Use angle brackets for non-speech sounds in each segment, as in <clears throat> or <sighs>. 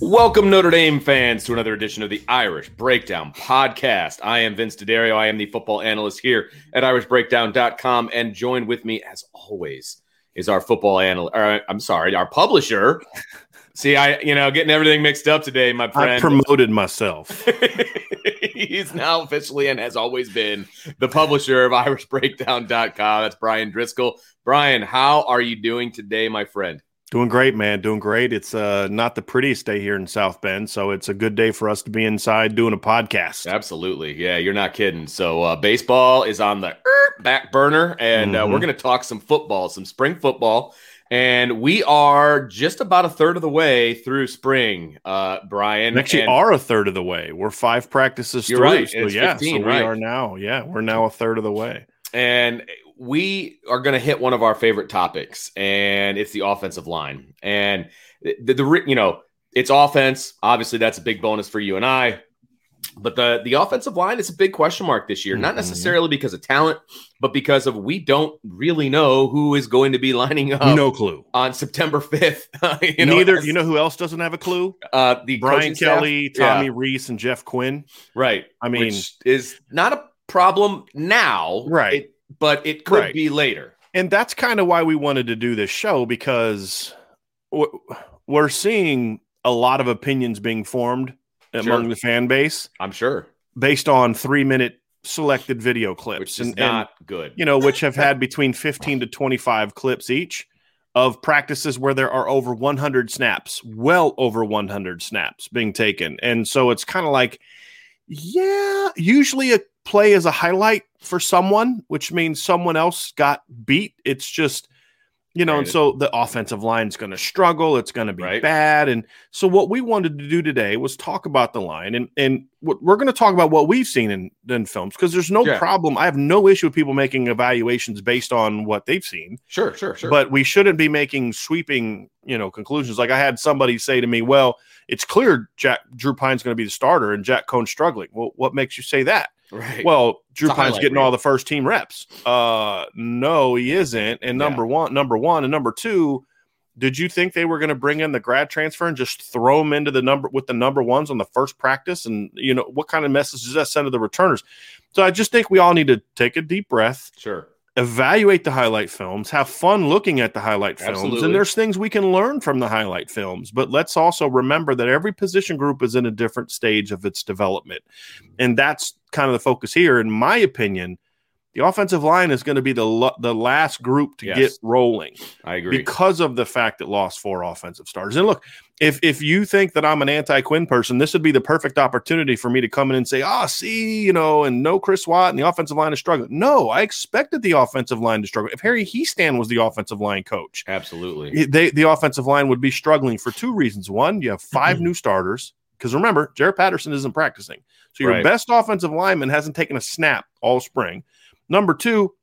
Welcome, Notre Dame fans, to another edition of the Irish Breakdown podcast. I am Vince D'Addario. I am the football analyst here at irishbreakdown.com. And joined with me, as always, is our football analyst. Uh, I'm sorry, our publisher. <laughs> See, I, you know, getting everything mixed up today, my friend. I promoted myself. <laughs> He's now officially and has always been the publisher of irishbreakdown.com. That's Brian Driscoll. Brian, how are you doing today, my friend? Doing great, man. Doing great. It's uh, not the prettiest day here in South Bend, so it's a good day for us to be inside doing a podcast. Absolutely. Yeah, you're not kidding. So, uh, baseball is on the er, back burner, and mm-hmm. uh, we're mm-hmm. going to talk some football, some spring football. And we are just about a third of the way through spring, uh, Brian. We actually, and are a third of the way. We're five practices you're through. Right. So, yeah, 15, so we right. are now. Yeah, we're now a third of the way. And we are going to hit one of our favorite topics, and it's the offensive line. And the, the, you know it's offense. Obviously, that's a big bonus for you and I. But the the offensive line is a big question mark this year, mm-hmm. not necessarily because of talent, but because of we don't really know who is going to be lining up. No clue on September fifth. <laughs> you know, Neither. As, you know who else doesn't have a clue? Uh, the Brian Kelly, staff? Tommy yeah. Rees, and Jeff Quinn. Right. I mean, Which is not a problem now. Right. It, but it could right. be later. And that's kind of why we wanted to do this show because we're seeing a lot of opinions being formed sure. among the fan base. I'm sure. Based on three minute selected video clips. Which is and, not and, good. You know, which have had between 15 to 25 clips each of practices where there are over 100 snaps, well over 100 snaps being taken. And so it's kind of like, yeah, usually a play is a highlight for someone, which means someone else got beat. It's just, you know, right. and so the offensive line's going to struggle. It's going to be right. bad. And so what we wanted to do today was talk about the line and, and we're going to talk about what we've seen in, in films because there's no yeah. problem. I have no issue with people making evaluations based on what they've seen. Sure, sure, sure. But we shouldn't be making sweeping, you know, conclusions. Like I had somebody say to me, well, it's clear Jack Drew Pyne's going to be the starter and Jack Coan's struggling. Well, what makes you say that? Right. Well, Drew Pyne's getting all the first team reps. Uh, no, he isn't. And number yeah. one, number one, and number two, did you think they were going to bring in the grad transfer and just throw them into the number with the number ones on the first practice? And you know what kind of message does that send to the returners? So I just think we all need to take a deep breath. Sure. evaluate the highlight films, have fun looking at the highlight films, Absolutely. and there's things we can learn from the highlight films. But let's also remember that every position group is in a different stage of its development. And that's kind of the focus here. In my opinion, the offensive line is going to be the lo- the last group to Yes. get rolling I agree. because of the fact it lost four offensive starters. And look, if if you think that I'm an anti Quinn person, this would be the perfect opportunity for me to come in and say, "Ah, see, you know, and no Chris Watt and the offensive line is struggling." No, I expected the offensive line to struggle. If Harry Hiestand was the offensive line coach, Absolutely. they, the offensive line would be struggling for two reasons. One, you have 5 <clears throat> new starters because remember, Jarrett Patterson isn't practicing, so your Right. best offensive lineman hasn't taken a snap all spring. Number two,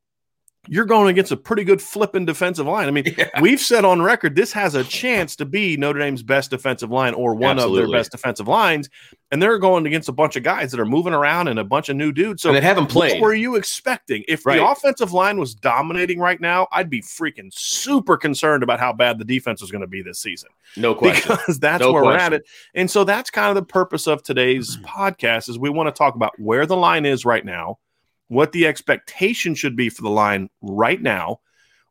you're going against a pretty good flipping defensive line. I mean, <laughs> Yeah. we've said on record this has a chance to be Notre Dame's best defensive line or one of their best defensive lines, and they're going against a bunch of guys that are moving around and a bunch of new dudes. So and they haven't what played. were you expecting? If Right. the offensive line was dominating right now, I'd be freaking super concerned about how bad the defense was going to be this season No <laughs> question. because that's No where we're at it. And so that's kind of the purpose of today's <clears throat> podcast is we want to talk about where the line is right now, what the expectation should be for the line right now,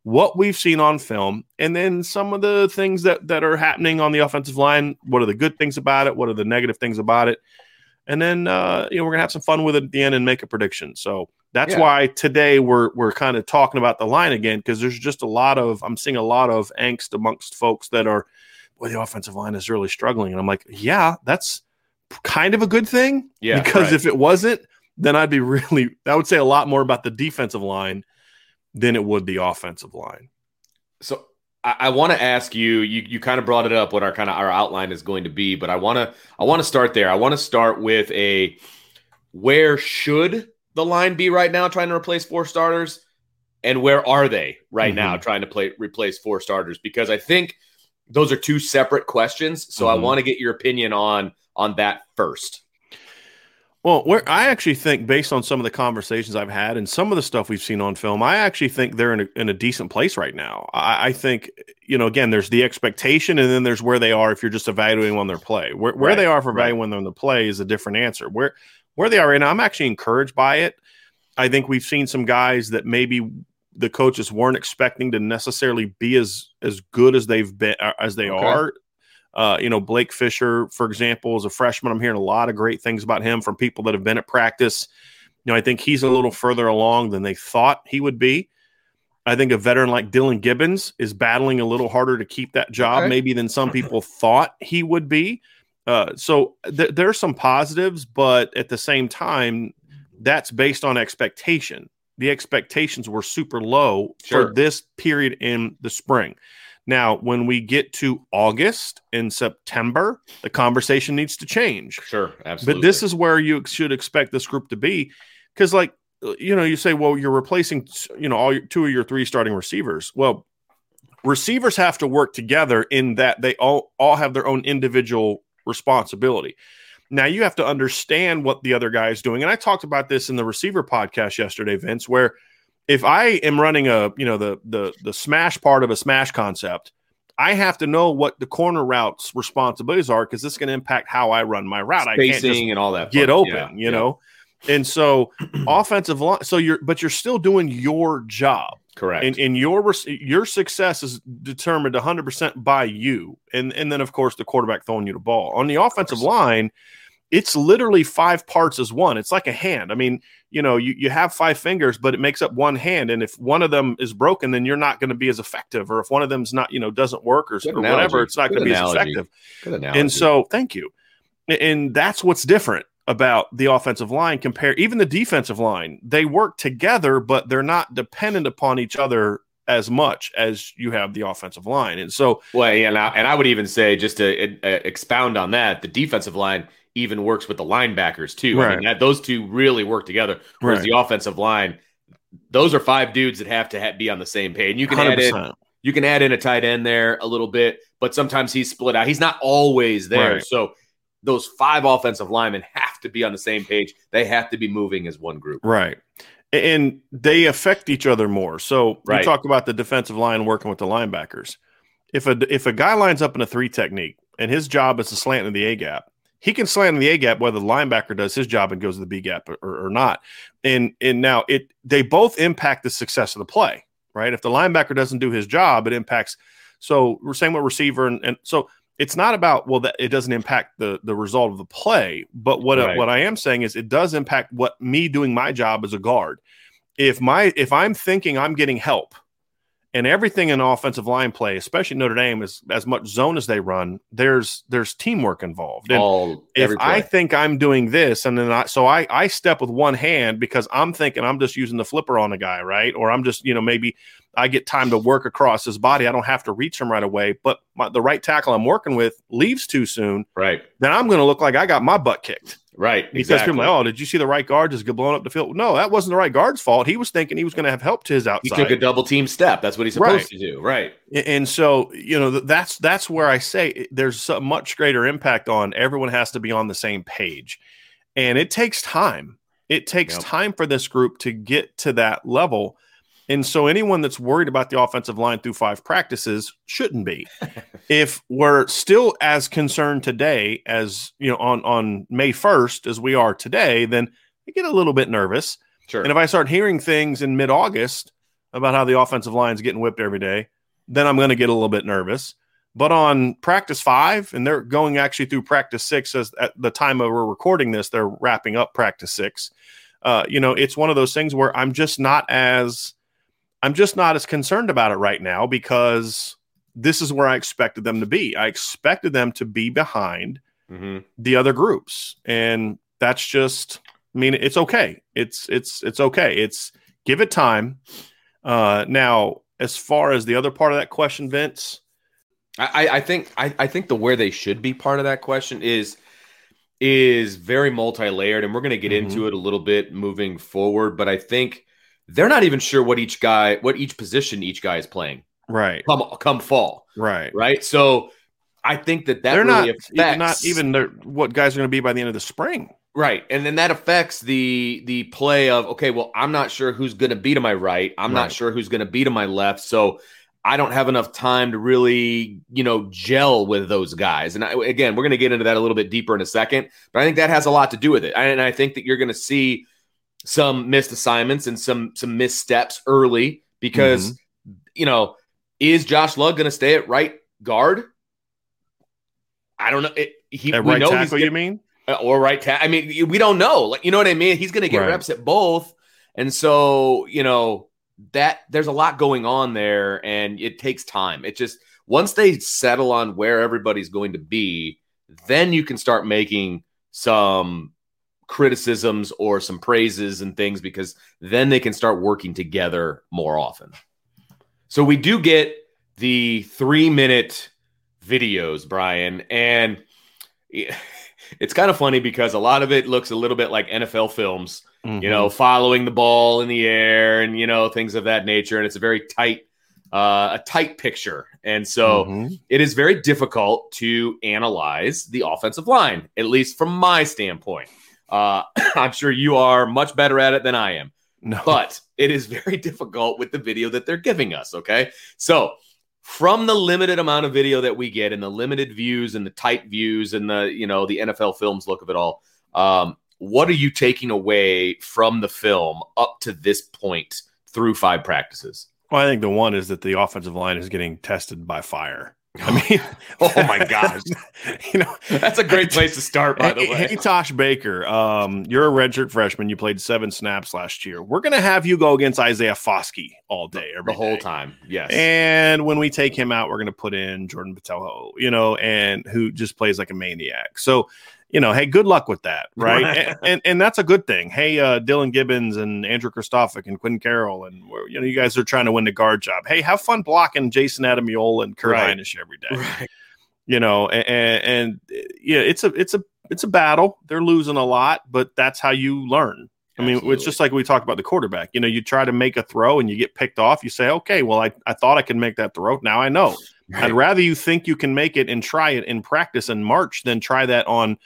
what we've seen on film, and then some of the things that that are happening on the offensive line. What are the good things about it? What are the negative things about it? And then uh, you know we're gonna have some fun with it at the end and make a prediction. So that's Yeah. why today we're we're kind of talking about the line again because there's just a lot of I'm seeing a lot of angst amongst folks that are, boy, the offensive line is really struggling, and I'm like, yeah, that's kind of a good thing. Yeah, because right. if it wasn't, then I'd be really I would say a lot more about the defensive line than it would the offensive line. So I, I want to ask you, you you kind of brought it up what our kind of our outline is going to be, but I want to I want to start there. I want to start with a where should the line be right now trying to replace four starters and where are they right now trying to play replace four starters because I think those are two separate questions. So I Mhm. want to get your opinion on on that first. Well, where I actually think, based on some of the conversations I've had and some of the stuff we've seen on film, I actually think they're in a, in a decent place right now. I, I think, you know, again, there's the expectation, and then there's where they are if you're just evaluating on their play. Where, where Right, they are for right. evaluating on the play is a different answer. Where where they are right now, I'm actually encouraged by it. I think we've seen some guys that maybe the coaches weren't expecting to necessarily be as as good as they've been uh, as they Okay. are. Uh, you know, Blake Fisher, for example, is a freshman. I'm hearing a lot of great things about him from people that have been at practice. You know, I think he's a little further along than they thought he would be. I think a veteran like Dillan Gibbons is battling a little harder to keep that job, Okay. maybe than some people thought he would be. Uh, so th- there's some positives, but at the same time, that's based on expectation. The expectations were super low Sure. for this period in the spring. Now, when we get to August and September, the conversation needs to change. Sure, absolutely. But this is where you should expect this group to be, because, like, you know, you say, well, you're replacing, you know, all your, two of your three starting receivers. Well, receivers have to work together in that they all all have their own individual responsibility. Now you have to understand what the other guy is doing, and I talked about this in the receiver podcast yesterday, Vince, where if I am running a, you know, the the the smash part of a smash concept. I have to know what the corner routes responsibilities are because this is going to impact how I run my route. I can't just and all that. get fun. open, Yeah, you yeah. know. And so <clears throat> offensive line, so you're but you're still doing your job. correct. And, and your your success is determined 100% by you. And and then of course the quarterback throwing you the ball. On the offensive line, it's literally five parts as one. It's like a hand. I mean, you know, you, you have five fingers, but it makes up one hand. And if one of them is broken, then you're not going to be as effective. Or if one of them's not, you know, doesn't work or, or whatever, it's not going to be as effective. And so, thank you. And that's what's different about the offensive line compare even the defensive line. They work together, but they're not dependent upon each other as much as you have the offensive line. And so, Well, yeah, and I, and I would even say just to uh, expound on that, the defensive line even works with the linebackers too. I Right. mean, that, those two really work together. Whereas Right. the offensive line, those are five dudes that have to ha- be on the same page. And you can add in you can add in a tight end there a little bit, but sometimes he's split out. He's not always there. Right. So those five offensive linemen have to be on the same page. They have to be moving as one group. Right. And they affect each other more. So Right. you talk about the defensive line working with the linebackers. If a if a guy lines up in a three technique and his job is to slant in the A gap, he can in the A gap whether the linebacker does his job and goes to the B gap or, or not. And and now it they both impact the success of the play, right? If the linebacker doesn't do his job, it impacts. So we're saying what receiver and, and so it's not about well that it doesn't impact the the result of the play, but what right. what I am saying is it does impact what me doing my job as a guard. If my if I'm thinking I'm getting help and everything in offensive line play, especially Notre Dame, is as much zone as they run. There's there's teamwork involved. And All, if I think I'm doing this, and then I so I I step with one hand because I'm thinking I'm just using the flipper on a guy, right? Or I'm just you know maybe I get time to work across his body. I don't have to reach him right away. But my, the right tackle I'm working with leaves too soon. Right. Then I'm going to look like I got my butt kicked. Right. Because exactly. people like, oh, did you see the right guard just get blown up the field? No, that wasn't the right guard's fault. He was thinking he was going to have help to his outside. He took a double team step. That's what he's supposed right. to do. Right. And so, you know, that's that's where I say eh, there's a much greater impact on everyone has to be on the same page. And it takes time. It takes yep. time for this group to get to that level. And so anyone that's worried about the offensive line through five practices shouldn't be. <laughs> if we're still as concerned today as, you know, on on May 1st as we are today, then I get a little bit nervous. Sure. And if I start hearing things in mid-August about how the offensive line is getting whipped every day, then I'm going to get a little bit nervous. But on practice 5 and they're going actually through practice 6 as at the time of we're recording this, they're wrapping up practice 6. Uh, you know, it's one of those things where I'm just not as I'm just not as concerned about it right now because this is where I expected them to be. I expected them to be behind mm-hmm. the other groups, and that's just. I mean, it's okay. It's it's it's okay. It's give it time. Uh, now, as far as the other part of that question, Vince, I, I think I, I think the where they should be part of that question is is very multi-layered, and we're going to get mm-hmm. into it a little bit moving forward. But I think they're not even sure what each guy, what each position each guy is playing. Right. Come come fall. Right. Right. So I think that that they're really not affects, not even what guys are going to be by the end of the spring. Right. And then that affects the the play of okay, well, I'm not sure who's going to be to my right. I'm right. not sure who's going to be to my left. So I don't have enough time to really, you know, gel with those guys. And I, again, we're going to get into that a little bit deeper in a second, but I think that has a lot to do with it. And I think that you're going to see some missed assignments and some some missteps early because mm-hmm. you know is Josh Lugg going to stay at right guard? I don't know. It, he, at right know tackle, getting, you mean? Uh, or right tackle? I mean, we don't know. Like you know what I mean? He's going to get right. reps at both, and so you know that there's a lot going on there, and it takes time. It just once they settle on where everybody's going to be, then you can start making some criticisms or some praises and things because then they can start working together more often. So we do get the three minute videos, Brian, and <laughs> it's kind of funny because a lot of it looks a little bit like NFL films, mm-hmm. you know, mm-hmm. following the ball in the air and, you know, things of that nature. And it's a very tight, uh, a tight picture. And so mm-hmm. it is very difficult to analyze the offensive line, at least from my standpoint. Uh, <coughs> I'm sure you are much better at it than I am. No. But it is very <laughs> difficult with the video that they're giving us. Okay. So, from the limited amount of video that we get and the limited views and the tight views and the, you know, the NFL films look of it all, um, what are you taking away from the film up to this point through five practices? Well, I think the one is that the offensive line is getting tested by fire. <laughs> I mean, <laughs> oh my gosh, <laughs> you know that's a great place to start. By the way, hey, Tosh Baker, um, you're a redshirt freshman. You played seven snaps last year. We're gonna have you go against Isaiah Foskey all day, the whole day. time. Yes, and when we take him out, we're gonna put in Jordan Botelho, you know, and who just plays like a maniac. So you know, hey, good luck with that, <laughs> right? and, and, and that's a good thing. Hey, uh, Dillan Gibbons and Andrew Kristofic and Quinn Carroll, and you know, you guys are trying to win the guard job. Hey, have fun blocking Jayson Ademilola and Kurt right. Hinish every day. Right. You know, and, and yeah, it's a it's a it's a battle. They're losing a lot, but that's how you learn. I mean, Absolutely. it's just like we talked about the quarterback. You know, you try to make a throw and you get picked off. You say, okay, well, I, I thought I could make that throw. Now I know. Right. I'd rather you think you can make it and try it in practice in March than try that on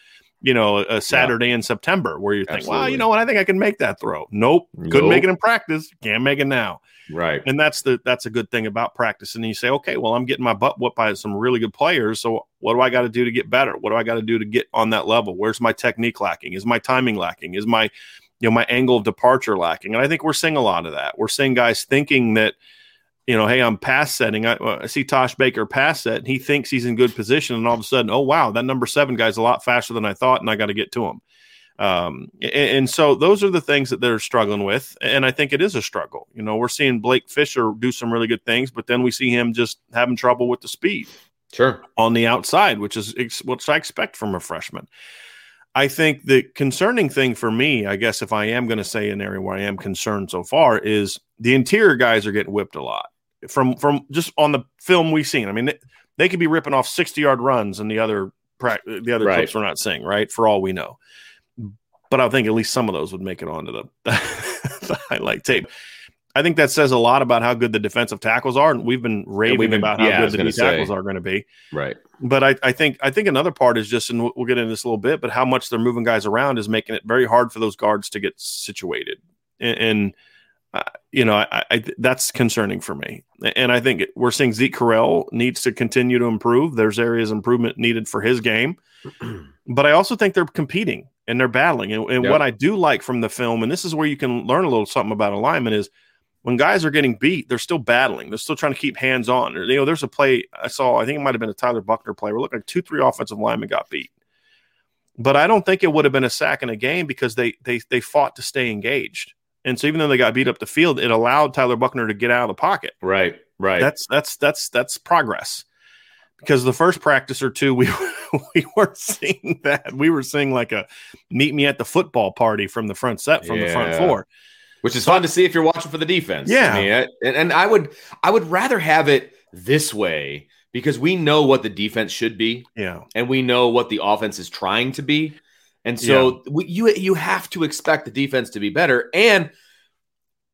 you know, a Saturday yeah. in September where you think, well, you know what, I think I can make that throw. Nope, nope. couldn't make it in practice, can't make it now. Right. And that's the that's a good thing about practice. And you say, okay, well, I'm getting my butt whooped by some really good players. So what do I got to do to get better? What do I got to do to get on that level? Where's my technique lacking? Is my timing lacking? Is my you know my angle of departure lacking? And I think we're seeing a lot of that. We're seeing guys thinking that you know, hey, I'm pass setting. I, I, see Tosh Baker pass set, and he thinks he's in good position, and all of a sudden, oh wow, that number seven guy's a lot faster than I thought, and I got to get to him. Um, and, and, so those are the things that they're struggling with, and I think it is a struggle. You know, we're seeing Blake Fisher do some really good things, but then we see him just having trouble with the speed. Sure, on the outside, which is ex- what I expect from a freshman. I think the concerning thing for me, I guess, if I am going to say an area where I am concerned so far, is the interior guys are getting whipped a lot from from just on the film we've seen. I mean, they, they could be ripping off sixty yard runs, and the other the other right. clips we're not seeing, right? For all we know, but I think at least some of those would make it onto the, <laughs> the highlight tape. I think that says a lot about how good the defensive tackles are, and we've been raving we've been, about how yeah, good the defensive tackles are going to be. Right. But I, I, think I think another part is just, and we'll get into this a little bit, but how much they're moving guys around is making it very hard for those guards to get situated. And, and uh, you know, I, I, that's concerning for me. And I think we're seeing Zeke Correll needs to continue to improve. There's areas improvement needed for his game, <clears throat> but I also think they're competing and they're battling. And, and yep. what I do like from the film, and this is where you can learn a little something about alignment, is when guys are getting beat, they're still battling. They're still trying to keep hands on. You know, there's a play I saw. I think it might have been a Tyler Buchner play. Where looked like two, three offensive linemen got beat, but I don't think it would have been a sack in a game because they they they fought to stay engaged. And so even though they got beat up the field, it allowed Tyler Buchner to get out of the pocket. Right. Right. That's that's that's that's progress. Because the first practice or two, we <laughs> we weren't seeing that. We were seeing like a meet me at the football party from the front set from yeah. the front four, which is fun to see if you're watching for the defense. Yeah, I mean, and, and I would I would rather have it this way because we know what the defense should be. Yeah, and we know what the offense is trying to be. And so yeah. we, you you have to expect the defense to be better, and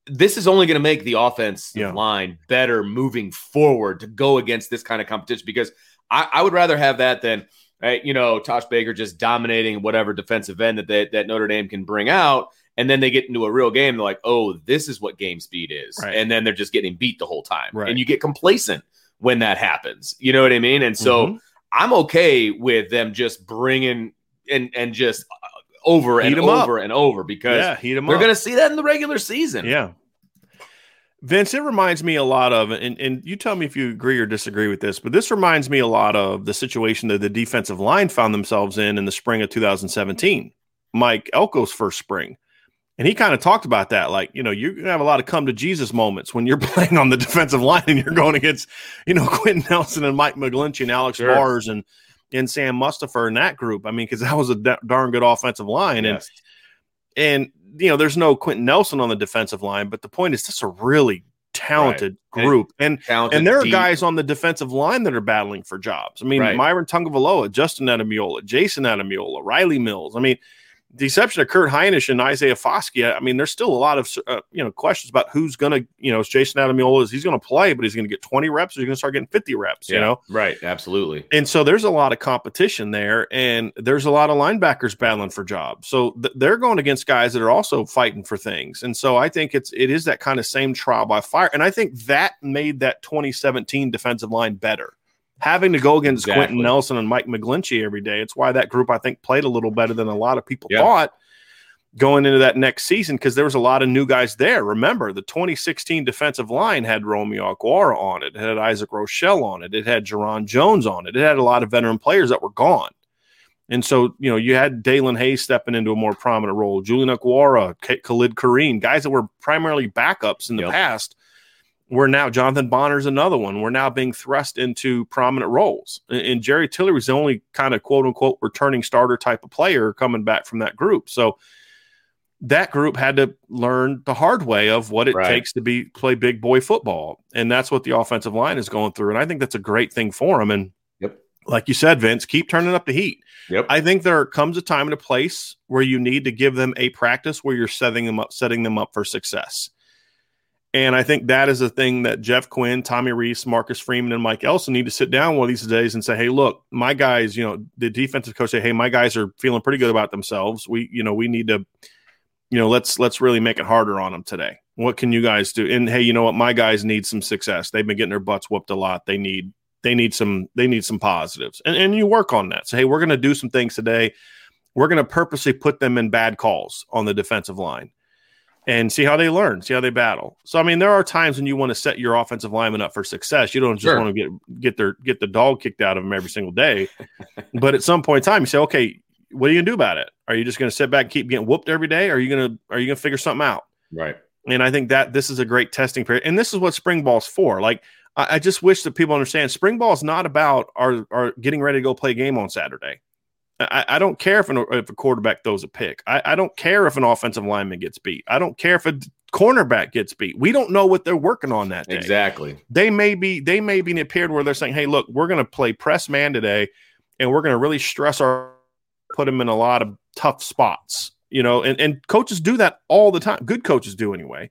this is only going to make the offense yeah. line better moving forward to go against this kind of competition. Because I, I would rather have that than right, you know Tosh Baker just dominating whatever defensive end that they, that Notre Dame can bring out, and then they get into a real game. They're like, oh, this is what game speed is, right. and then they're just getting beat the whole time, right. and you get complacent when that happens. You know what I mean? And so. Mm-hmm. I'm okay with them just bringing and and just uh, over heat and over up. and over because yeah, heat them they're going to see that in the regular season. Yeah. Vince, it reminds me a lot of, and, and you tell me if you agree or disagree with this, but this reminds me a lot of the situation that the defensive line found themselves in in the spring of 2017, Mike Elko's first spring. And he kind of talked about that. Like, you know, you're going to have a lot of come to Jesus moments when you're <laughs> playing on the defensive line and you're going against, you know, <laughs> Quenton Nelson and Mike McGlinchey and Alex sure. Bars and and Sam Mustipher in that group. I mean, because that was a d- darn good offensive line, yes. and and you know, there's no Quenton Nelson on the defensive line, but the point is, this is a really talented right. group, and and, talented, and there are deep. guys on the defensive line that are battling for jobs. I mean, right. Myron Tagovailoa, Justin Ademilola, Jayson Ademilola, Rylie Mills. I mean, the exception of Kurt Hinish and Isaiah Foskey, I mean, there's still a lot of uh, you know questions about who's going to, you know, is Jayson Ademilola is he's going to play, but he's going to get 20 reps, or he's going to start getting 50 reps, yeah, you know? Right, absolutely. And so there's a lot of competition there, and there's a lot of linebackers battling for jobs. So th- they're going against guys that are also fighting for things, and so I think it's it is that kind of same trial by fire, and I think that made that 2017 defensive line better having to go against exactly. Quenton Nelson and Mike McGlinchey every day. It's why that group I think played a little better than a lot of people yeah. thought going into that next season because there was a lot of new guys there. Remember, the 2016 defensive line had Romeo Okwara on it, it had Isaac Rochell on it, it had Jarron Jones on it, it had a lot of veteran players that were gone. And so, you know, you had Daelin Hayes stepping into a more prominent role, Julian Okwara, Khalid Kareem, guys that were primarily backups in the yep. past we're now Jonathan Bonner's another one. We're now being thrust into prominent roles. And, Jerry Tillery was the only kind of quote unquote returning starter type of player coming back from that group. So that group had to learn the hard way of what it right. takes to be play big boy football. And that's what the offensive line is going through. And I think that's a great thing for them. And yep. like you said, Vince, keep turning up the heat. Yep. I think there comes a time and a place where you need to give them a practice where you're setting them up, setting them up for success And I think that is a thing that Jeff Quinn, Tommy Rees, Marcus Freeman, and Mike Elston need to sit down one of these days and say, "Hey, look, my guys, you know, the defensive coach say, hey, my guys are feeling pretty good about themselves. We, you know, we need to, you know, let's let's really make it harder on them today. What can you guys do? And hey, you know what, my guys need some success. They've been getting their butts whooped a lot. They need they need some they need some positives, and and you work on that. So hey, we're going to do some things today. We're going to purposely put them in bad calls on the defensive line." And see how they learn, see how they battle. So I mean, there are times when you want to set your offensive lineman up for success. You don't just sure. want to get get their get the dog kicked out of them every single day. but at some point in time, you say, okay, what are you gonna do about it? Are you just gonna sit back and keep getting whooped every day? Or are you gonna are you gonna figure something out? Right. And I think that this is a great testing period, and this is what spring ball's for. Like I, I just wish that people understand spring ball is not about our, our getting ready to go play a game on Saturday. I, I don't care if, an, if a quarterback throws a pick. I, I don't care if an offensive lineman gets beat. I don't care if a cornerback gets beat. We don't know what they're working on that day. Exactly. They may be they may be in a period where they're saying, "Hey, look, we're going to play press man today, and we're going to really stress our put them in a lot of tough spots." You know, and and coaches do that all the time. Good coaches do anyway.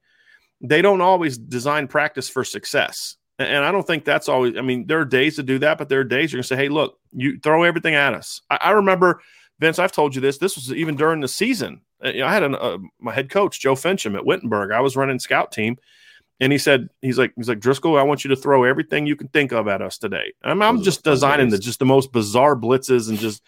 They don't always design practice for success. And I don't think that's always, I mean, there are days to do that, but there are days you're going to say, hey, look, you throw everything at us. I, I, remember, Vince, I've told you this. This was even during the season. Uh, you know, I had an, uh, my head coach, Joe Fincham at Wittenberg. I was running scout team. And he said, he's like, he's like, Driscoll, I want you to throw everything you can think of at us today. I'm, I'm just designing the just the most bizarre blitzes and just,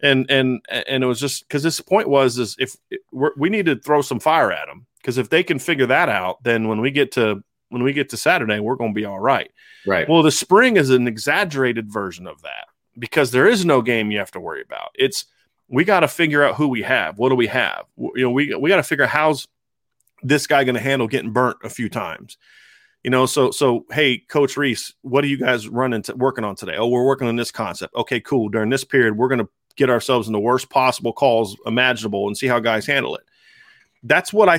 and, and, and it was just because this point was, is if we need to throw some fire at them because if they can figure that out, then when we get to when we get to Saturday, we're going to be all right. Right. Well, the spring is an exaggerated version of that because there is no game you have to worry about. It's we got to figure out who we have. What do we have? You know, we we got to figure out how's this guy going to handle getting burnt a few times. You know, so so hey, Coach Rees, what are you guys running to, working on today? Oh, we're working on this concept. Okay, cool. During this period, we're going to get ourselves in the worst possible calls imaginable and see how guys handle it. That's what I.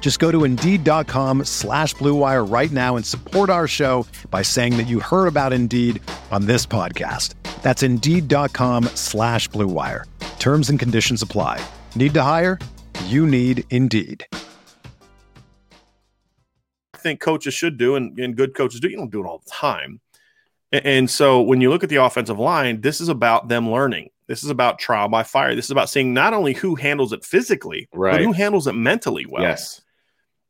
Just go to Indeed.com slash BlueWire right now and support our show by saying that you heard about Indeed on this podcast. That's Indeed.com slash BlueWire. Terms and conditions apply. Need to hire? You need Indeed. I think coaches should do, and, and good coaches do. You don't do it all the time. And, and so when you look at the offensive line, this is about them learning. This is about trial by fire. This is about seeing not only who handles it physically, right. but who handles it mentally well. Yes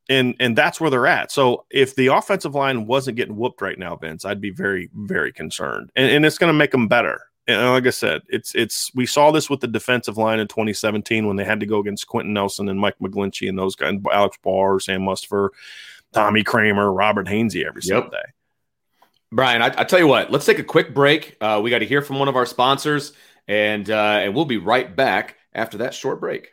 and and that's where they're at. So if the offensive line wasn't getting whooped right now, Vince, I'd be very very concerned, and, and it's going to make them better. And like I said, it's it's we saw this with the defensive line in 2017 when they had to go against Quenton Nelson and Mike McGlinchey and those guys, Alex Barr, Sam Mustipher, Tommy Kraemer, Robert Hainsey every single yep. day. Brian, I, I, tell you what, let's take a quick break. Uh, we got to hear from one of our sponsors, and uh, and we'll be right back after that short break.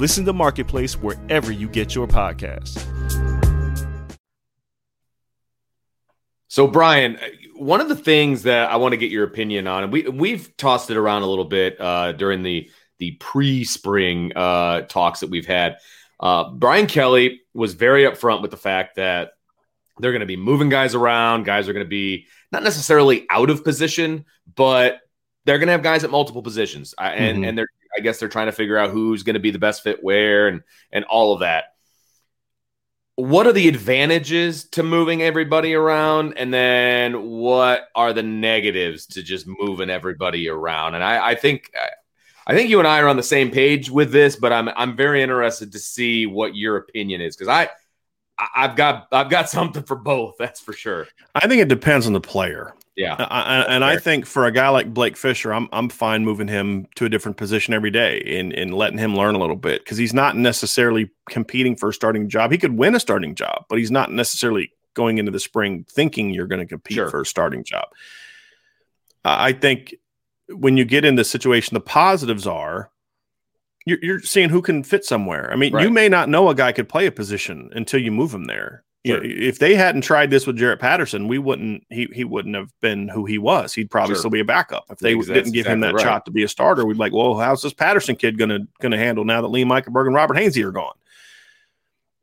Listen to Marketplace wherever you get your podcasts. So, Brian, one of the things that I want to get your opinion on, and we we've tossed it around a little bit uh, during the the pre-spring uh, talks that we've had. Uh, Brian Kelly was very upfront with the fact that they're going to be moving guys around. Guys are going to be not necessarily out of position, but they're going to have guys at multiple positions, and Mhm. and they're I guess they're trying to figure out who's going to be the best fit where and and all of that. What are the advantages to moving everybody around, and then what are the negatives to just moving everybody around? And I, I think I think you and I are on the same page with this, but I'm I'm very interested to see what your opinion is because I I- I've got I've got <laughs> something for both. That's for sure. I think it depends on the player. Yeah. I, and I think for a guy like Blake Fisher, I'm I'm fine moving him to a different position every day and and letting him learn a little bit because he's not necessarily competing for a starting job. He could win a starting job, but he's not necessarily going into the spring thinking you're going to compete Sure. for a starting job. I think when you get in the situation, the positives are you're, you're seeing who can fit somewhere. I mean, you may not know a guy could play a position until you move him there. Sure. if they hadn't tried this with Jarrett Patterson, we wouldn't. He he wouldn't have been who he was. He'd probably Sure. still be a backup. If they Because didn't give him that right. shot to be a starter, we'd be like, well, how's this Patterson kid gonna gonna handle now that Liam Eichenberg and Robert Hainsey are gone?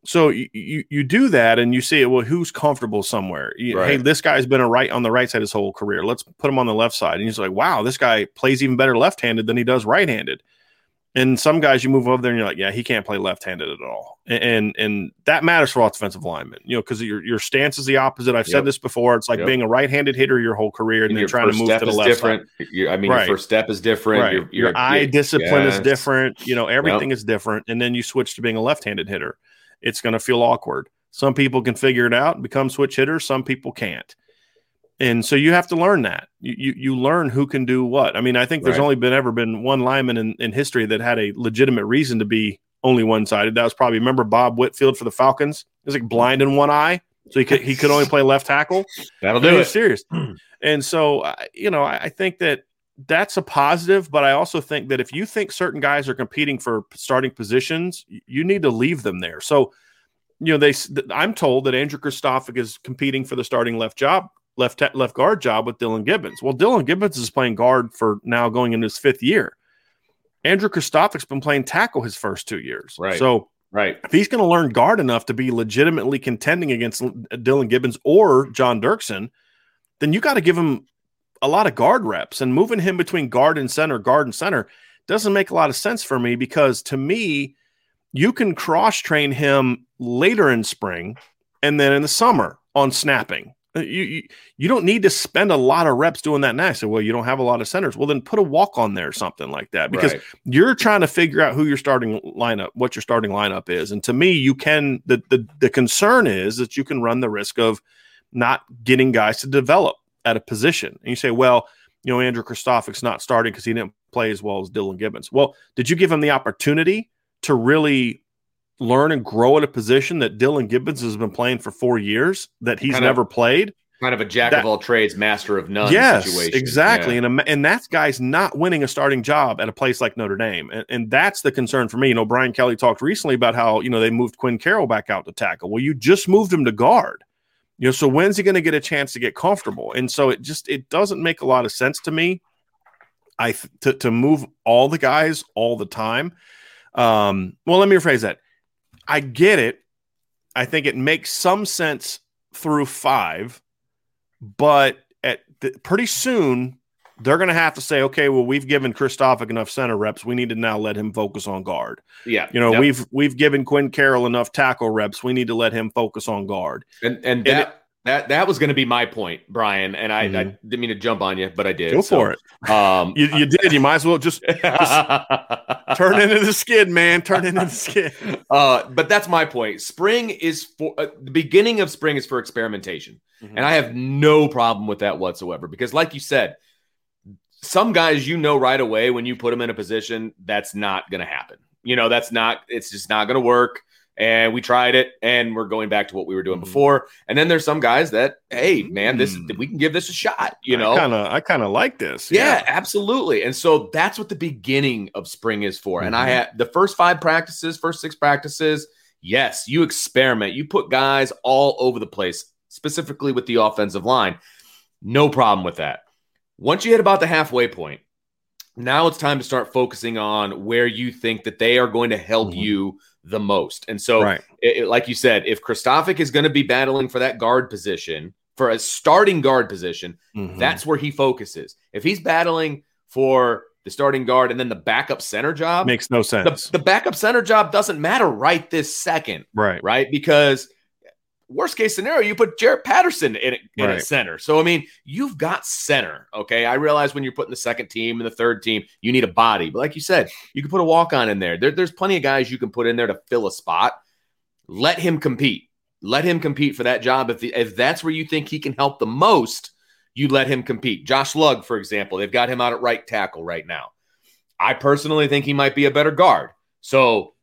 So you, you you do that and you see well who's comfortable somewhere. You- Hey, this guy's been a right on the right side his whole career. Let's put him on the left side. And he's like, wow, this guy plays even better left-handed than he does right-handed. And some guys you move over there and you're like, yeah, he can't play left-handed at all. And and, and that matters for offensive linemen, you know, because your your stance is the opposite. I've said this before. It's like Yep. being a right-handed hitter your whole career and, then trying to move to the left different. Your- I mean, Right. your first step is different. Right. Your, Your, eye discipline is different. You know, everything is different. And then you switch to being a left-handed hitter. It's going to feel awkward. Some people can figure it out and become switch hitters. Some people can't. And so you have to learn that. You you, you learn who can do what. I mean, I think there's Right. only been ever been one lineman in, in history that had a legitimate reason to be only one-sided. That was probably remember Bob Whitfield for the Falcons. He was like blind in one eye, so he could he could only play left tackle. That'll do it. serious. <clears throat> and so, you know, I, I think that that's a positive, but I also think that if you think certain guys are competing for starting positions, you need to leave them there. So, you know, they I'm told that Andrew Kristofic is competing for the starting left job, left left guard job with Dillan Gibbons. Well, Dillan Gibbons is playing guard for now going into his fifth year. Andrew Kristofic's been playing tackle his first two years. Right. So Right. if he's going to learn guard enough to be legitimately contending against L- uh, Dillan Gibbons or John Dirksen, then you got to give him a lot of guard reps and moving him between guard and center, guard and center doesn't make a lot of sense for me because to me, you can cross train him later in spring and then in the summer on snapping. Uh, You, you you don't need to spend a lot of reps doing that now. So, well, you don't have a lot of centers. Well, then put a walk on there or something like that because Right. you're trying to figure out who your starting lineup, what your starting lineup is. And to me, you can the the the concern is that you can run the risk of not getting guys to develop at a position. And you say, well, you know, Andrew Kristofic's not starting because he didn't play as well as Dillan Gibbons. Well, did you give him the opportunity to really learn and grow at a position that Dillan Gibbons has been playing for four years that he's Kind of never played? kind of a jack That- of all trades, master of none yes, situation. exactly. Yeah. And a, and that guy's not winning a starting job at a place like Notre Dame, and, and that's the concern for me. You know, Brian Kelly talked recently about how you know they moved Quinn Carroll back out to tackle. Well, you just moved him to guard. You know, so when's he going to get a chance to get comfortable? And so it just it doesn't make a lot of sense to me. I th- to to move all the guys all the time. Um, well, let me rephrase that. I get it. I think it makes some sense through five, but at the, pretty soon they're going to have to say, okay, well, we've given Kristofic enough center reps. We need to now let him focus on guard. yeah. You know, Yep. we've we've given Quinn Carroll enough tackle reps. We need to let him focus on guard. and and and that that that was going to be my point, Brian. And I, I Mhm. didn't mean to jump on you, but I did. Go So, for it. Um, You, you did. You might as well just <laughs> turn into the skid, man. Turn into the skid. <laughs> Uh, but that's my point. Spring is for uh, the beginning of spring is for experimentation, Mm-hmm. and I have no problem with that whatsoever. Because, like you said, some guys you know right away when you put them in a position that's not going to happen. You know, that's not. It's just not going to work. And we tried it, and we're going back to what we were doing Mhm. before. And then there's some guys that, hey, man, this Mm. we can give this a shot. You know, kind of. I kind of like this. yeah, absolutely. And so that's what the beginning of spring is for. And I Mhm. had the first five practices, first six practices. Yes, you experiment. You put guys all over the place, specifically with the offensive line. No problem with that. Once you hit about the halfway point, now it's time to start focusing on where you think that they are going to help Mhm. you the most. And so, right. it- it- like you said, if Kristofic is going to be battling for that guard position, for a starting guard position, Mhm. that's where he focuses. If he's battling for the starting guard and then the backup center job. Makes no sense. The, the backup center job doesn't matter right this second, right. right? Because worst case scenario, you put Jarrett Patterson in, it, in Right. center. So I mean, you've got center. Okay, I realize when you're putting the second team and the third team, you need a body. But like you said, you can put a walk on in there. there. There's plenty of guys you can put in there to fill a spot. Let him compete. Let him compete for that job. If the, if that's where you think he can help the most, you let him compete. Josh Lugg, for example, they've got him out at right tackle right now. I personally think he might be a better guard. So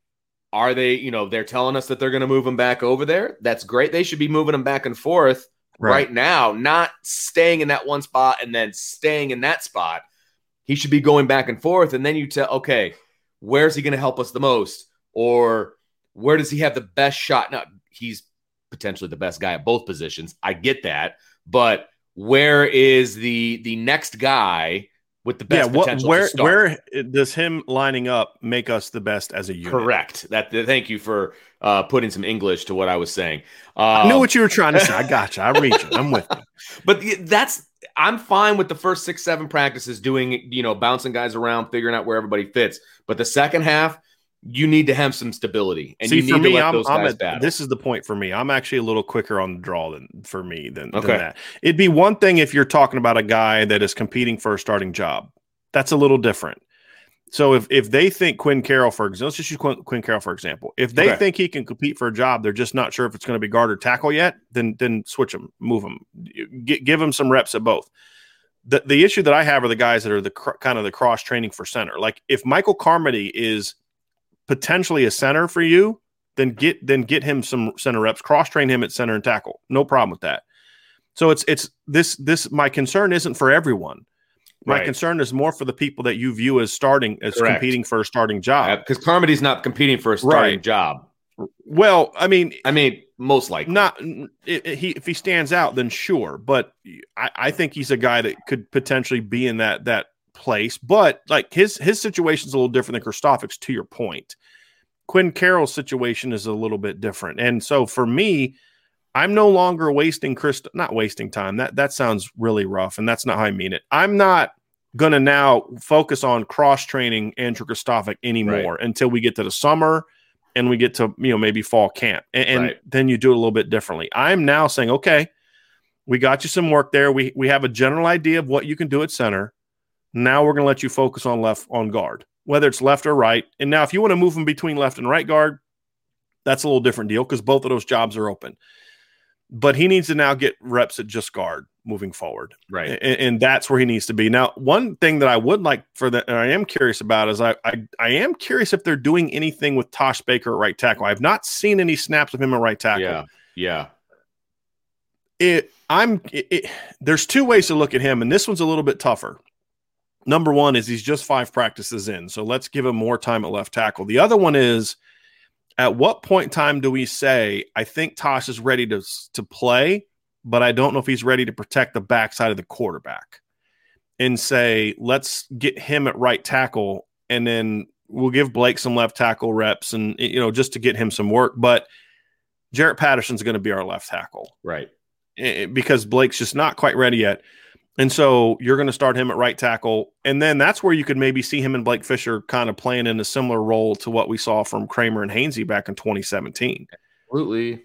are they, you know, they're telling us that they're going to move him back over there. That's great. They should be moving him back and forth right. now, not staying in that one spot and then staying in that spot. He should be going back and forth. And then you tell, okay, where's he going to help us the most? Or where does he have the best shot? Now, he's potentially the best guy at both positions. I get that. But where is the the next guy with the Yeah. best What? potential? Where? Where does him lining up make us the best as a unit? Correct. That. Thank you for uh, putting some English to what I was saying. I Um, knew what you were trying to say. I <laughs> got you. I read you. I'm with you. But that's I'm fine with the first six, seven practices doing, you know, bouncing guys around, figuring out where everybody fits. But the second half, you need to have some stability, and See, you need for to me, let I'm, those I'm guys at, this is the point for me. I'm actually a little quicker on the draw than for me than, than that. It'd be one thing if you're talking about a guy that is competing for a starting job. That's a little different. So if if they think Quinn Carroll, for example, let's just use Quinn, Quinn Carroll for example. If they Okay. think he can compete for a job, they're just not sure if it's going to be guard or tackle yet. Then then switch him, move him, G- give him some reps at both. The the issue that I have are the guys that are the cr- kind of the cross training for center. Like if Michael Carmody is potentially a center for you, then get then get him some center reps, cross train him at center and tackle. No problem with that. So it's it's this this my concern isn't for everyone. My Right. concern is more for the people that you view as starting as Correct. competing for a starting job. because Carmody's not competing for a starting Right. job. Well, I mean, I mean, most likely. not i i- he if he stands out, then sure. But I, I think he's a guy that could potentially be in that that place. But like his his situation's a little different than Kristofic's. To your point, Quinn Carroll's situation is a little bit different, and so for me, I'm no longer wasting Chris. Not wasting time. That that sounds really rough, and that's not how I mean it. I'm not to now focus on cross training Andrew Kristofic anymore until we get to the summer and we get to you know maybe fall camp and, and Right. then you do it a little bit differently i'm now saying okay we got you some work there we we have a general idea of what you can do at center now we're going to let you focus on left on guard whether it's left or right and now if you want to move them between left and right guard that's a little different deal because both of those jobs are open but he needs to now get reps at just guard moving forward right. and, and that's where he needs to be. Now, one thing that I would like for that, and I am curious about, is I, I I am curious if they're doing anything with Tosh Baker at right tackle. I've not seen any snaps of him at right tackle. Yeah. Yeah. It, I'm. It, it- there's two ways to look at him, and this one's a little bit tougher. Number one is he's just five practices in, so let's give him more time at left tackle. The other one is, at what point in time do we say I think Tosh is ready to to play, but I don't know if he's ready to protect the backside of the quarterback, and say let's get him at right tackle, and then we'll give Blake some left tackle reps, and you know just to get him some work, but. Jarrett Patterson's going to be our left tackle Right. eh, because Blake's just not quite ready yet. And so you're going to start him at right tackle. And then that's where you could maybe see him and Blake Fisher kind of playing in a similar role to what we saw from Kraemer and Hainsey back in 2017. Absolutely.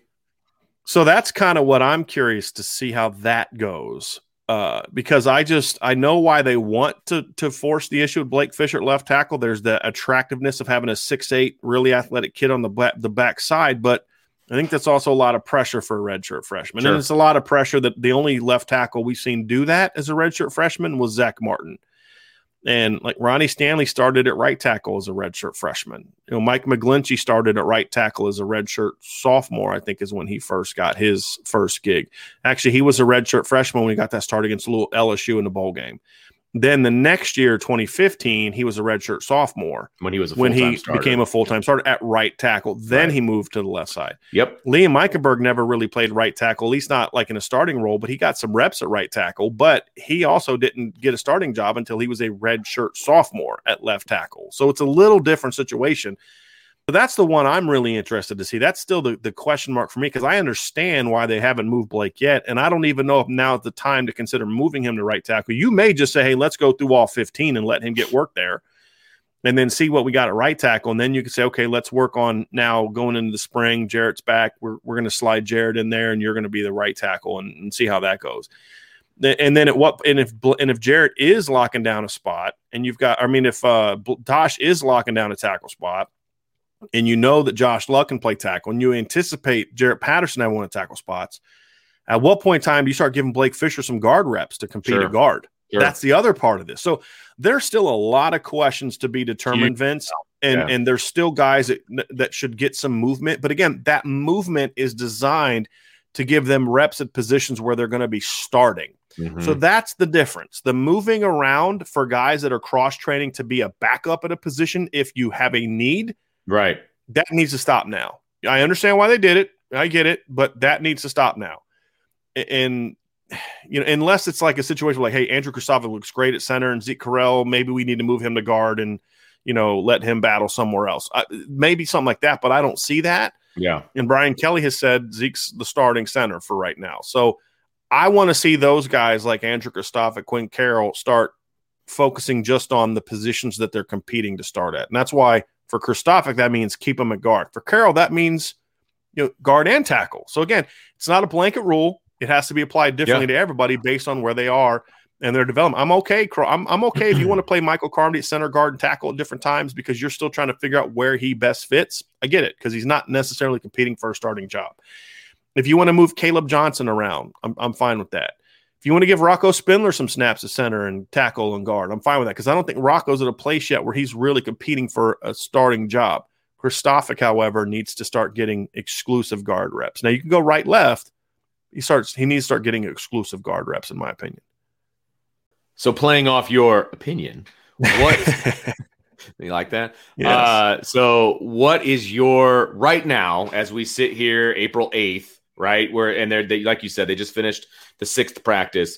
So that's kind of what I'm curious to see how that goes. Uh, because I just I know why they want to to force the issue with Blake Fisher at left tackle. There's the attractiveness of having a six eight really athletic kid on the back, the back side, but I think that's also a lot of pressure for a redshirt freshman, Sure. and it's a lot of pressure that the only left tackle we've seen do that as a redshirt freshman was Zack Martin. And like Ronnie Stanley started at right tackle as a redshirt freshman. You know, Mike McGlinchey started at right tackle as a redshirt sophomore. I think is when he first got his first gig. Actually, he was a redshirt freshman when he got that start against Louis- LSU in the bowl game. Then the next year, 2015, he was a redshirt sophomore When he was a when he starter. became a full time starter at right tackle. Then Right. he moved to the left side. Yep. Liam Eichenberg never really played right tackle, at least not like in a starting role, but he got some reps at right tackle. But he also didn't get a starting job until he was a redshirt sophomore at left tackle. So it's a little different situation. So that's the one I'm really interested to see. That's still the, the question mark for me because I understand why they haven't moved Blake yet. And I don't even know if now is the time to consider moving him to right tackle. You may just say, hey, let's go through all 15 and let him get work there and then see what we got at right tackle. And then you can say, okay, let's work on now going into the spring. Jarrett's back. We're, we're going to slide Jarrett in there and you're going to be the right tackle and, and see how that goes and then at what and if and if Jarrett is locking down a spot and you've got I mean if uh Tosh is locking down a tackle spot and you know that Josh Lugg can play tackle, and you anticipate Jarrett Patterson having one of tackle spots, at what point in time do you start giving Blake Fisher some guard reps to compete sure. a guard? Sure. That's the other part of this. So there's still a lot of questions to be determined, Vince, and yeah. and there's still guys that that should get some movement. But again, that movement is designed to give them reps at positions where they're going to be starting. Mm-hmm. So that's the difference. The moving around for guys that are cross training to be a backup at a position if you have a need Right. That needs to stop now. I understand why they did it. I get it, but that needs to stop now. And <sighs> you know, unless it's like a situation like, hey, Andrew Kristofic looks great at center, and Zeke Correll, maybe we need to move him to guard and you know let him battle somewhere else. Uh, maybe something like that, but I don't see that. Yeah. And Brian Kelly has said Zeke's the starting center for right now. So I want to see those guys like Andrew Kristofic, Quinn Carroll start focusing just on the positions that they're competing to start at. And that's why for Kristofic, that means keep him at guard. For Carroll, that means you know guard and tackle. So again, it's not a blanket rule. It has to be applied differently yeah. to everybody based on where they are and their development. I'm okay. I'm, I'm okay if you <clears throat> want to play Michael Carmody at center guard and tackle at different times because you're still trying to figure out where he best fits. I get it because he's not necessarily competing for a starting job. If you want to move Caleb Johnson around, I'm, I'm fine with that. If you want to give Rocco Spindler some snaps at center and tackle and guard, I'm fine with that because I don't think Rocco's at a place yet where he's really competing for a starting job. Kristofic, however, needs to start getting exclusive guard reps. Now you can go right left. He starts he needs to start getting exclusive guard reps, in my opinion. So playing off your opinion, what <laughs> <laughs> you like that? Yes. Uh, so what is your right now as we sit here April 8th? Right? Where and they're they, like you said, they just finished the sixth practice.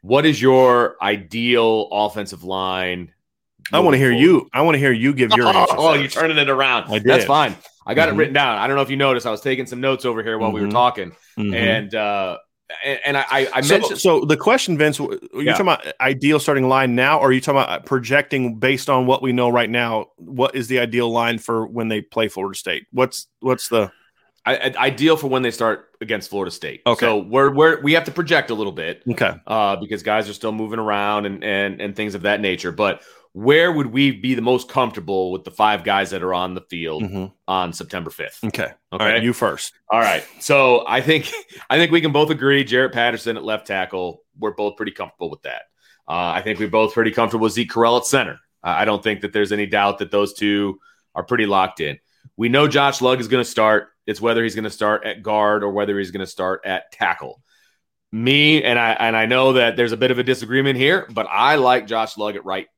What is your ideal offensive line? I want to hear you. I want to hear you give your. <laughs> Oh, oh you're turning it around. I did. That's fine. I got mm-hmm. it written down. I don't know if you noticed. I was taking some notes over here while mm-hmm. we were mm-hmm. talking, mm-hmm. and uh, and, and I, I mentioned. So, so, the question, Vince, you're yeah. talking about ideal starting line now, or are you talking about projecting based on what we know right now? What is the ideal line for when they play Florida State? What's what's the I, ideal for when they start against Florida State. Okay. So we're, we're we have to project a little bit. Okay. Uh, because guys are still moving around and and and things of that nature. But where would we be the most comfortable with the five guys that are on the field mm-hmm. on September 5th? Okay. Okay. you first. All right. So I think <laughs> I think we can both agree Jarrett Patterson at left tackle. We're both pretty comfortable with that. Uh, I think we're both pretty comfortable with Zeke Correll at center. Uh, I don't think that there's any doubt that those two are pretty locked in. We know Josh Lugg is going to start. It's whether he's going to start at guard or whether he's going to start at tackle. Me and I and I know that there's a bit of a disagreement here, but I like Josh Lugg at right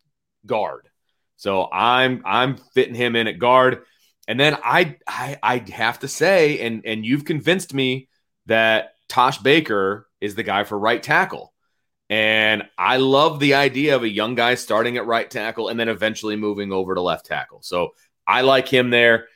guard. So I'm I'm fitting him in at guard. And then I I I have to say, and and you've convinced me that Tosh Baker is the guy for right tackle. And I love the idea of a young guy starting at right tackle and then eventually moving over to left tackle. So I like him there.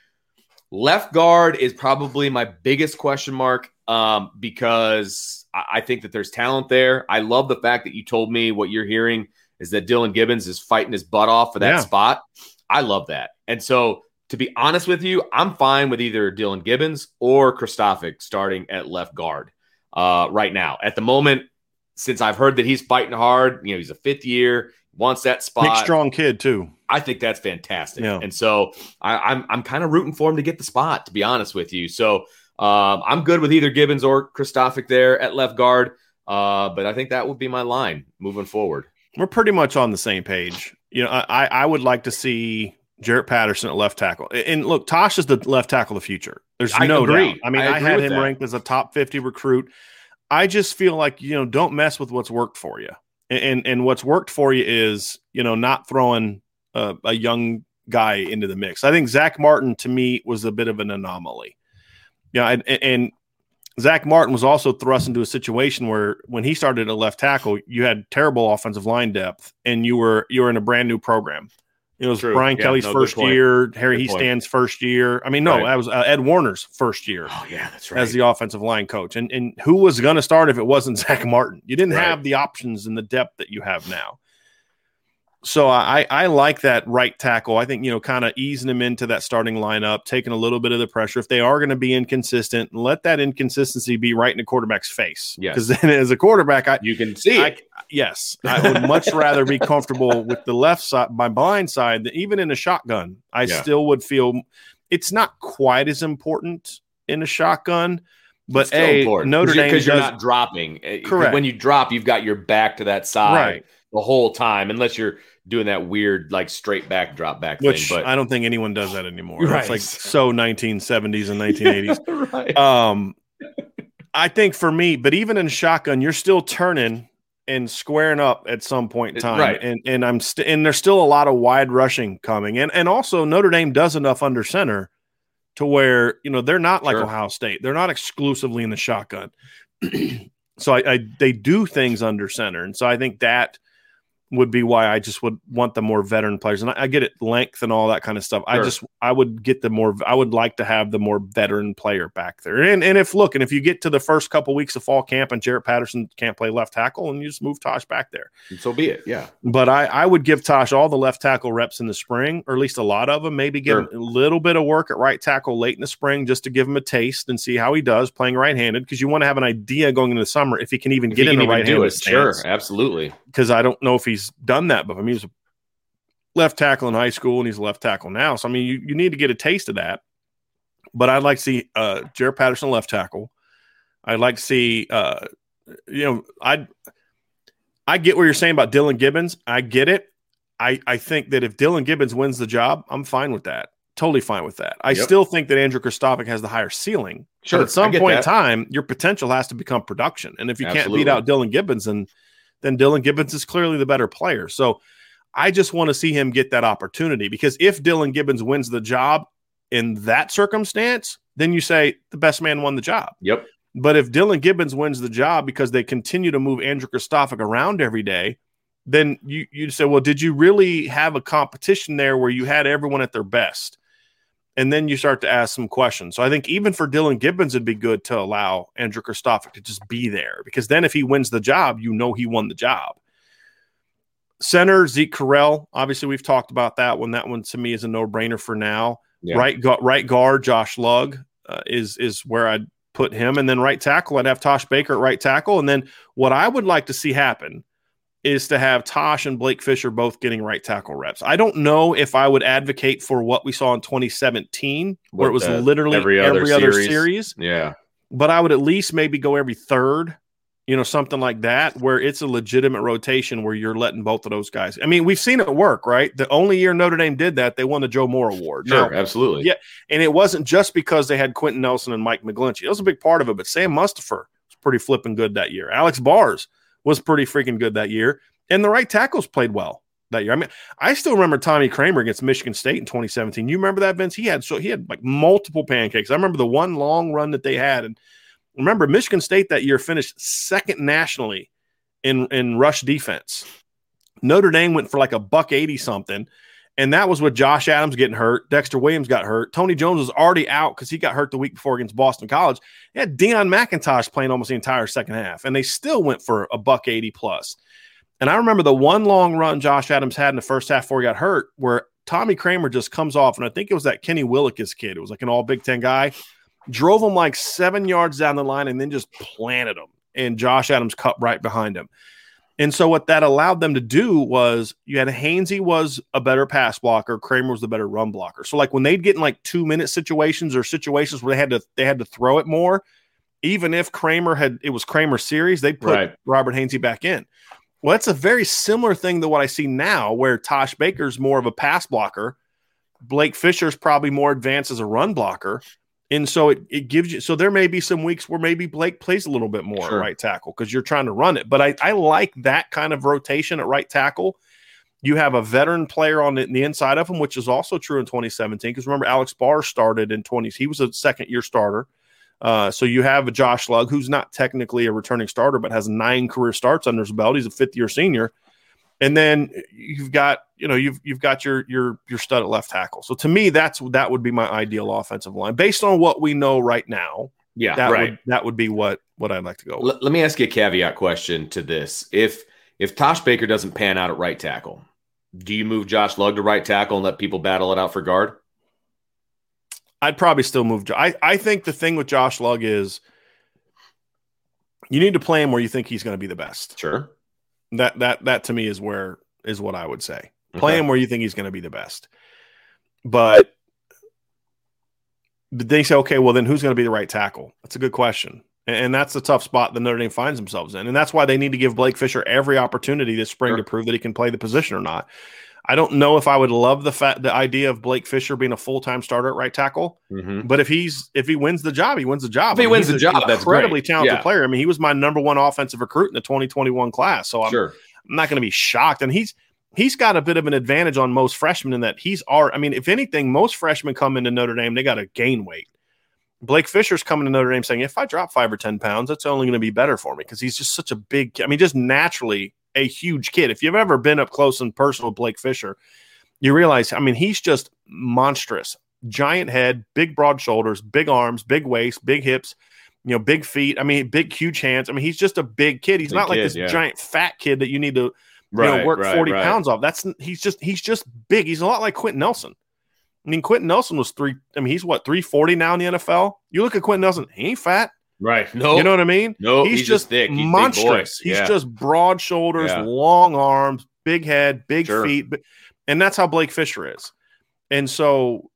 Left guard is probably my biggest question mark um, because I, I think that there's talent there. I love the fact that you told me what you're hearing is that Dillan Gibbons is fighting his butt off for that yeah. spot. I love that. And so, to be honest with you, I'm fine with either Dillan Gibbons or Kristofic starting at left guard uh, right now. At the moment, since I've heard that he's fighting hard, you know, he's a fifth year, wants that spot. Big, strong kid too. I think that's fantastic. Yeah. And so I, am I'm, I'm kind of rooting for him to get the spot, to be honest with you. So um, I'm good with either Gibbons or Kristofic there at left guard. Uh, but I think that would be my line moving forward. We're pretty much on the same page. You know, I, I would like to see Jarrett Patterson at left tackle. And look, Tosh is the left tackle of the future. There's I no agree. doubt. I mean, I, I had him that. ranked as a top 50 recruit. I just feel like, you know, don't mess with what's worked for you and and what's worked for you is you know not throwing a, a, young guy into the mix. I think Zack Martin to me was a bit of an anomaly. Yeah, and, and Zack Martin was also thrust into a situation where when he started at left tackle, you had terrible offensive line depth, and you were you were in a brand new program. It was True. Brian Yeah, Kelly's no, first year, Harry Good point. Stand's first year. I mean, no, Right. that was uh, Ed Warner's first year Oh yeah, that's right. as the offensive line coach. And and who was going to start if it wasn't <laughs> Zack Martin? You didn't Right. have the options and the depth that you have now. So I I like that right tackle. I think you know, kind of easing him into that starting lineup, taking a little bit of the pressure. If they are going to be inconsistent, let that inconsistency be right in the quarterback's face. Yeah. Because then, as a quarterback, I you can see I, it. yes, I would much rather be comfortable with the left side, my blind side, than even in a shotgun. I Yeah. still would feel it's not quite as important in a shotgun, but It's still a important. Notre Dame you're not dropping. Correct. When you drop, you've got your back to that side right, the whole time, unless you're doing that weird like straight back drop back which thing. But I don't think anyone does that anymore. Right. It's like so 1970s and 1980s. <laughs> right. um, I think for me, but even in shotgun, you're still turning and squaring up at some point in time, Right. and and I'm st- and there's still a lot of wide rushing coming, and and also Notre Dame does enough under center to where you know they're not like Sure. Ohio State, they're not exclusively in the shotgun, <clears throat> so I, I they do things under center, and so I think that would be why I just would want the more veteran players. And I, I get it, length and all that kind of stuff. I just I would get the more I would like to have the more veteran player back there. And and if look, and if you get to the first couple weeks of fall camp and Jarrett Patterson can't play left tackle, and you just move Tosh back there. so be it. Yeah. But I, I would give Tosh all the left tackle reps in the spring, or at least a lot of them. Maybe give Sure. him a little bit of work at right tackle late in the spring just to give him a taste and see how he does playing right handed. Because you want to have an idea going into the summer if he can even If get in the right handed. Sure. Absolutely. because I don't know if he's done that, but I mean, he was a left tackle in high school and he's a left tackle now. So, I mean, you, you need to get a taste of that. But I'd like to see uh, Jarrett Patterson left tackle. I'd like to see, uh, you know, I I get what you're saying about Dillan Gibbons. I get it. I, I think that if Dillan Gibbons wins the job, I'm fine with that. Totally fine with that. I Yep. still think that Andrew Kristofic has the higher ceiling. Sure. But at some point in time, your potential has to become production. And if you Absolutely. can't beat out Dillan Gibbons, then then Dillan Gibbons is clearly the better player. So I just want to see him get that opportunity because if Dillan Gibbons wins the job in that circumstance, then you say the best man won the job. Yep. But if Dillan Gibbons wins the job because they continue to move Andrew Kristofic around every day, then you you say, well, did you really have a competition there where you had everyone at their best? And then you start to ask some questions. So I think even for Dillan Gibbons, it'd be good to allow Andrew Kristofic to just be there because then if he wins the job, you know he won the job. Center Zeke Correll, obviously we've talked about that one. That one to me is a no brainer for now. Yeah. Right, gu- right guard Josh Lugg uh, is is where I'd put him, and then right tackle I'd have Tosh Baker at right tackle, and then what I would like to see happen is to have Tosh and Blake Fisher both getting right tackle reps. I don't know if I would advocate for what we saw in 2017, where it was the literally every every, other other, series. series, Yeah. but I would at least maybe go every third, you know, something like that, where it's a legitimate rotation where you're letting both of those guys. I mean, we've seen it work, right? The only year Notre Dame did that, they won the Joe Moore Award. Now, Sure. Absolutely. Yeah. and it wasn't just because they had Quenton Nelson and Mike McGlinchey. That was a big part of it, but Sam Mustipher was pretty flipping good that year. Alex Bars was pretty freaking good that year, and the right tackles played well that year. I mean, I still remember Tommy Kraemer against Michigan State in 2017. You remember that, Vince? He had so he had like multiple pancakes. I remember the one long run that they had, and remember Michigan State that year finished second nationally in in rush defense. Notre Dame went for like a buck eighty something. And that was with Josh Adams getting hurt. Dexter Williams got hurt. Tony Jones was already out because he got hurt the week before against Boston College. They had Deion McIntosh playing almost the entire second half, and they still went for a buck 80 plus. And I remember the one long run Josh Adams had in the first half before he got hurt, where Tommy Kraemer just comes off, and I think it was that Kenny Willekes kid. It was like an all Big Ten guy, drove him like seven yards down the line, and then just planted him. And Josh Adams cut right behind him. And so what that allowed them to do was you had Hainsey was a better pass blocker, Kraemer was the better run blocker. So like when they'd get in like two minute situations or situations where they had to they had to throw it more, even if Kraemer had it was Kraemer series, they put Right. Robert Hainsey back in. Well, that's a very similar thing to what I see now, where Tosh Baker's more of a pass blocker. Blake Fisher's probably more advanced as a run blocker. And so it, it gives you so there may be some weeks where maybe Blake plays a little bit more Sure. at right tackle because you're trying to run it. But I, I like that kind of rotation at right tackle. You have a veteran player on the, the inside of him, which is also true in 2017. Because remember, Alex Bars started in 20s. He was a second year starter. Uh, so you have a Josh Lugg who's not technically a returning starter, but has nine career starts under his belt. He's a fifth year senior. And then you've got you know you've you've got your your your stud at left tackle. So to me, that's that would be my ideal offensive line based on what we know right now. Yeah, that right. would that would be what what I'd like to go. With. Let, let me ask you a caveat question to this: if if Tosh Baker doesn't pan out at right tackle, do you move Josh Lugg to right tackle and let people battle it out for guard? I'd probably still move. I I think the thing with Josh Lugg is you need to play him where you think he's going to be the best. Sure. That that that to me is where is what I would say. Play Okay. him where you think he's going to be the best. But they say, okay, well then who's going to be the right tackle? That's a good question. And, and that's the tough spot that Notre Dame finds themselves in. And that's why they need to give Blake Fisher every opportunity this spring Sure. to prove that he can play the position or not. I don't know if I would love the fact the idea of Blake Fisher being a full time starter at right tackle. Mhm. But if he's if he wins the job, he wins the job. If he wins the job, that's incredibly talented Yeah. player. I mean, he was my number one offensive recruit in the 2021 class. So I'm, Sure. I'm not going to be shocked. And he's he's got a bit of an advantage on most freshmen in that he's our. I mean, if anything, most freshmen come into Notre Dame, they got to gain weight. Blake Fisher's coming to Notre Dame saying, if I drop five or ten pounds, that's only going to be better for me because he's just such a big. I mean, just naturally a huge kid. If you've ever been up close and personal with Blake Fisher, you realize, I mean, he's just monstrous. Giant head, big broad shoulders, big arms, big waist, big hips, you know, big feet. I mean, big, huge hands. I mean, he's just a big kid. He's Big not like kid, this yeah. giant fat kid that you need to Right. you know, work right, 40 right. pounds off. That's he's just he's just big. He's a lot like Quenton Nelson. I mean, Quenton Nelson was three. I mean, he's what 340 now in the NFL. You look at Quenton Nelson, he ain't fat. Right. No. You know what I mean? no. he's, just thick. He's monstrous. He's Yeah. just broad shoulders, Yeah. long arms, big head, big Sure. feet, but, and that's how Blake Fisher is. And so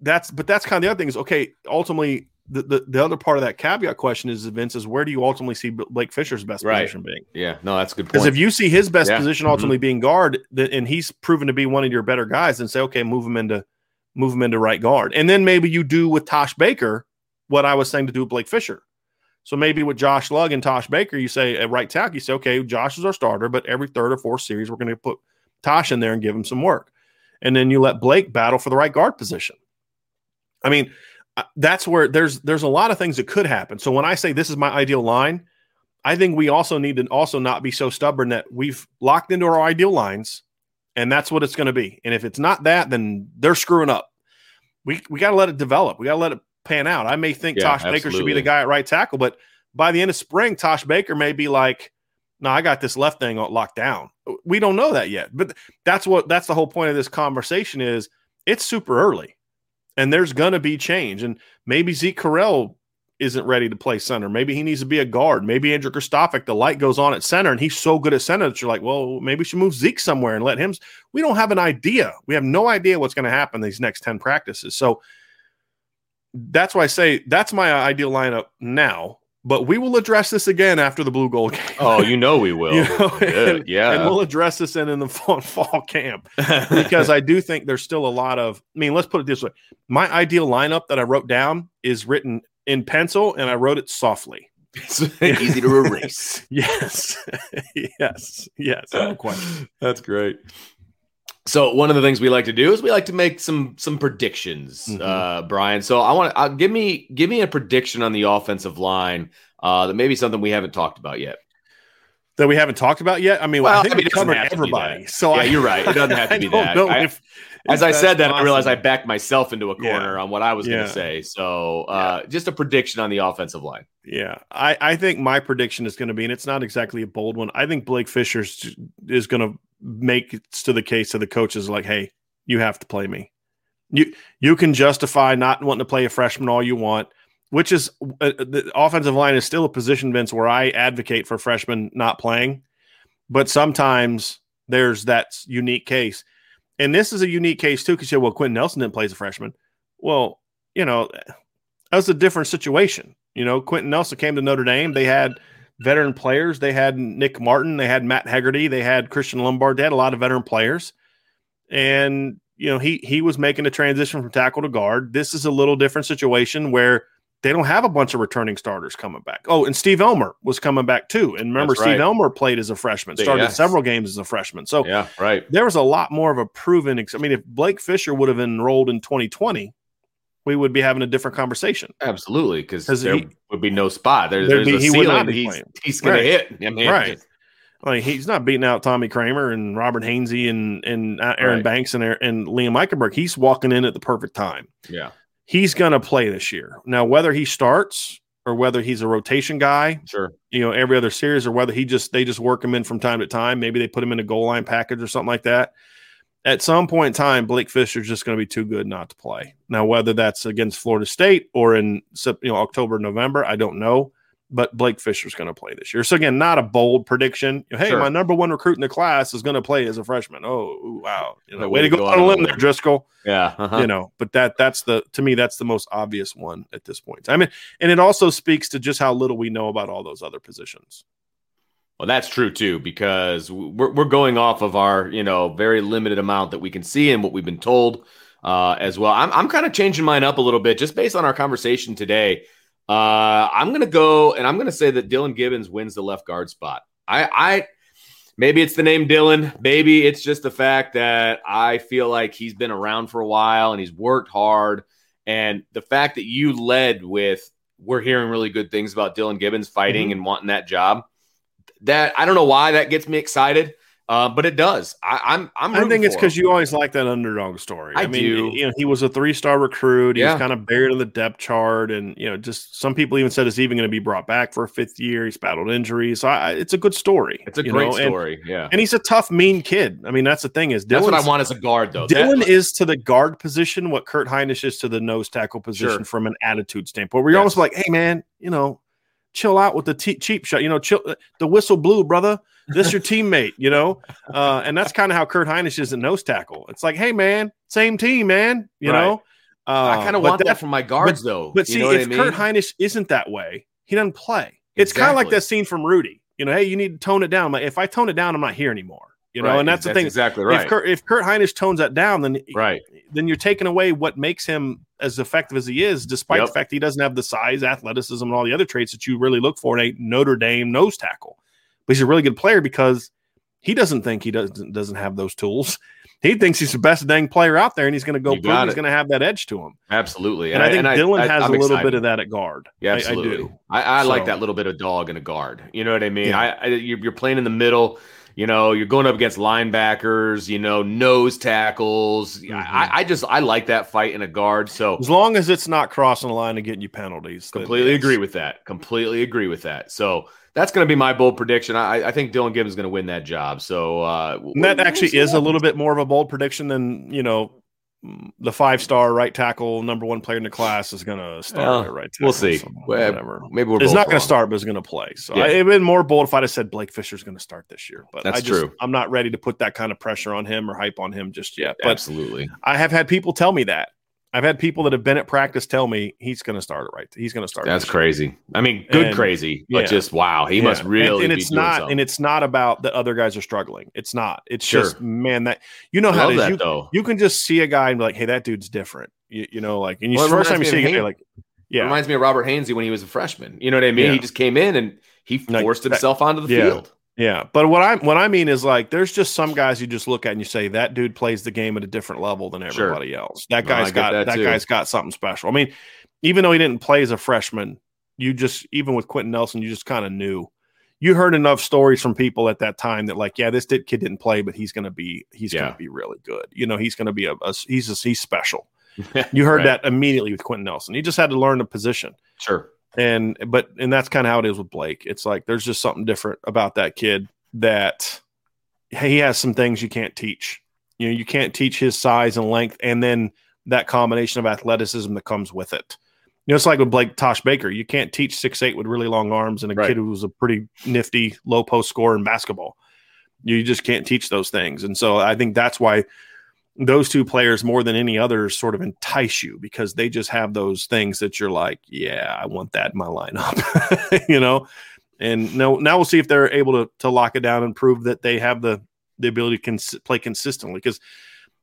that's, but that's kind of the other thing is okay. Ultimately, the, the the other part of that caveat question is Vince is where do you ultimately see Blake Fisher's best Right. position being? Yeah. No, that's a good Because if you see his best Yeah. position Mhm. ultimately being guard, th- and he's proven to be one of your better guys, then say, okay, move him into move him into right guard, and then maybe you do with Tosh Baker what I was saying to do with Blake Fisher. So maybe with Josh Lugg and Tosh Baker, you say at right tackle, you say, okay, Josh is our starter, but every third or fourth series, we're going to put Tosh in there and give him some work, and then you let Blake battle for the right guard position. I mean, uh, that's where there's there's a lot of things that could happen. So when I say this is my ideal line, I think we also need to also not be so stubborn that we've locked into our ideal lines, and that's what it's going to be. And if it's not that, then they're screwing up. We we got to let it develop. We got to let it pan out. I may think Yeah, Tosh Baker should be the guy at right tackle, but by the end of spring, Tosh Baker may be like, "No, I got this left thing locked down." We don't know that yet, but that's what that's the whole point of this conversation is. It's super early, and there's going to be change, and maybe Zeke Correll isn't ready to play center. Maybe he needs to be a guard. Maybe Andrew Kristofic, the light goes on at center, and he's so good at center that you're like, well, maybe we should move Zeke somewhere and let him. We don't have an idea. We have no idea what's going to happen these next 10 practices. So that's why I say that's my ideal lineup now. But we will address this again after the blue gold game. <laughs> oh, you know we <laughs> will. You know, and, Yeah. and we'll address this in, in the <laughs> fall, fall camp because I do think there's still a lot of. I mean, let's put it this way: my ideal lineup that I wrote down is written in pencil, and I wrote it softly. it's easy to erase. Yes, yes, yes. No question. That's great. So one of the things we like to do is we like to make some some predictions, Mhm. uh, Brian. So I want to uh, give me give me a prediction on the offensive line uh, that maybe something we haven't talked about yet. That we haven't talked about yet. I mean, Well, I think I mean, we covered have to be everybody. So Yeah, I, you're right. It doesn't <laughs> have to I be that. know if- As I said that, I realized I backed myself into a corner on what I was going to say. So uh, just a prediction on the offensive line. Yeah, I, I think my prediction is going to be, and it's not exactly a bold one. I think Blake Fisher is, going to make it to the case of the coaches like, hey, you have to play me. You you can justify not wanting to play a freshman all you want, which is uh, the offensive line is still a position, Vince, where I advocate for freshmen not playing, but sometimes there's that unique case, and this is a unique case too because you say, well, Quenton Nelson didn't play as a freshman. Well, you know, that was a different situation. You know, Quenton Nelson came to Notre Dame. They had veteran players. They had Nick Martin. They had Matt Hegarty. They had Christian Lombard. They had a lot of veteran players. And, you know, he he was making a transition from tackle to guard. This is a little different situation where they don't have a bunch of returning starters coming back. Oh, and Steve Elmer was coming back too. And remember, That's Steve. Elmer played as a freshman, started yes. several games as a freshman. So Yeah, right. there was a lot more of a proven. Ex- I mean, if Blake Fisher would have enrolled in 2020, we would be having a different conversation. Absolutely, because there he- would be no spot. There, there's be- a ceiling he's, he's going Right. to hit. I mean, Right. Like he's not beating out Tommy Kraemer and Robert Hainsey and and uh, Aaron Right. Banks and and Liam Eichenberg. He's walking in at the perfect time. Yeah. He's gonna play this year. Now, whether he starts or whether he's a rotation guy, Sure. you know, every other series, or whether he just they just work him in from time to time. Maybe they put him in a goal line package or something like that. At some point in time, Blake Fisher's just going to be too good not to play. Now, whether that's against Florida State or in you know October, November, I don't know. But Blake Fisher's going to play this year. So again, not a bold prediction. Hey, Sure. my number one recruit in the class is going to play as a freshman. Oh, wow! You know, Way way, to go go on a on a limb limb. there, Driscoll Yeah. uh-huh. you know but that that's the to me that's the most obvious one at this point i mean and it also speaks to just how little we know about all those other positions Well, that's true too, because we're we're going off of our you know very limited amount that we can see and what we've been told uh, as well. I'm I'm kind of changing mine up a little bit just based on our conversation today. Uh, I'm gonna go and I'm gonna say that Dillan Gibbons wins the left guard spot. I I maybe it's the name Dillan, maybe it's just the fact that I feel like he's been around for a while and he's worked hard, and the fact that you led with we're hearing really good things about Dillan Gibbons fighting and wanting that job that I don't know why that gets me excited, uh, but it does. I, I'm I'm. i think it's because you always like that underdog story I mean do. you know he was a three-star recruit he Yeah. was kind of buried in the depth chart and you know just some people even said is even going to be brought back for a fifth year he's battled injuries so I, it's a good story It's a great know, and- story. yeah, and, he's a tough mean kid i mean that's the thing is that's what I want as a guard, though. Dillan That- is to the guard position what Kurt Hinish is to the nose tackle position Sure. from an attitude standpoint. Where you're Yes. almost like, hey man, you know, chill out with the te- cheap shot. You know, chill. The whistle blew, brother. This your teammate. You know, uh, and that's kind of how Kurt Hinish is at nose tackle. It's like, hey man, same team, man. You Right. know, uh, I kind of want that, from my guards, though. But you see, know what if I mean? Kurt Hinish isn't that way, he doesn't play. It's kind of like that scene from Rudy. You know, hey, you need to tone it down. Like, if I tone it down, I'm not here anymore. You know, Right, and that's the thing. Exactly right. If Kurt, if Kurt Hinish tones that down, then right. then you're taking away what makes him as effective as he is, despite Yep. the fact he doesn't have the size, athleticism, and all the other traits that you really look for in a Notre Dame nose tackle. But he's a really good player because he doesn't think he doesn't doesn't have those tools. <laughs> He thinks he's the best dang player out there, and he's going to go he's going to have that edge to him. Absolutely. And, I think Dillan has I'm a little excited. bit of that at guard. Yeah, I- absolutely. I, do. I, I like that little bit of dog in a guard. You know what I mean? Yeah. I, I you're, you're playing in the middle. You know, you're going up against linebackers. You know, nose tackles. Mhm. I, I just I like that fight in a guard. So As long as it's not crossing the line and getting you penalties. completely agree with that. Completely agree with that. So that's going to be my bold prediction. I, I think Dillan Gibbons is going to win that job. So uh, that actually is a little bit more of a bold prediction than you know the five star right tackle number one player in the class is going to start at right tackle. we'll see. so whatever. Maybe we're It's not going to start, but it's going to play. So Yeah. I, it'd been more bold if I'd have said Blake Fisher's going to start this year. But That's I just, true. I'm not ready to put that kind of pressure on him or hype on him just yet. But Absolutely. I have had people tell me that. I've had people that have been at practice tell me he's going to start it right. He's going to start. That's this year. crazy. I mean, good And- crazy, but yeah. just wow, he Yeah. must really. And, and it's doing not, something. and it's not about the other guys are struggling. It's not. It's Sure. just man that you know I how it is. that You, though. you can just see a guy and be like, hey, that dude's different. You, you know, like, and you Well, first time you reminds see me a of guy, Haynes. like, yeah, Reminds me of Robert Hainsey when he was a freshman. You know what I mean? Yeah. He just came in and he Like forced that- himself onto the yeah. field. Yeah. But what I what I mean is like, there's just some guys you just look at and you say that dude plays the game at a different level than Sure. everybody else. That No, guy's get got that that, guy's got something special. I mean, even though he didn't play as a freshman, you just even with Quenton Nelson, you just kind of knew. You heard enough stories from people at that time that like, yeah, this did, kid didn't play, but he's gonna be he's Yeah. gonna be really good. You know, he's gonna be a, a he's a, he's special. <laughs> You heard Right. that immediately with Quenton Nelson. He just had to learn the position. Sure. And but and that's kind of how it is with Blake. It's like there's just something different about that kid that he has some things you can't teach. You know, you can't teach his size and length, and then that combination of athleticism that comes with it. You know, it's like with Blake Tosh Baker. You can't teach six eight with really long arms and a Right. kid who was a pretty nifty low post scorer in basketball. You just can't teach those things, and so I think that's why those two players more than any others sort of entice you because they just have those things that you're like, yeah, I want that in my lineup, <laughs> you know. And now, now we'll see if they're able to to lock it down and prove that they have the the ability to cons- play consistently because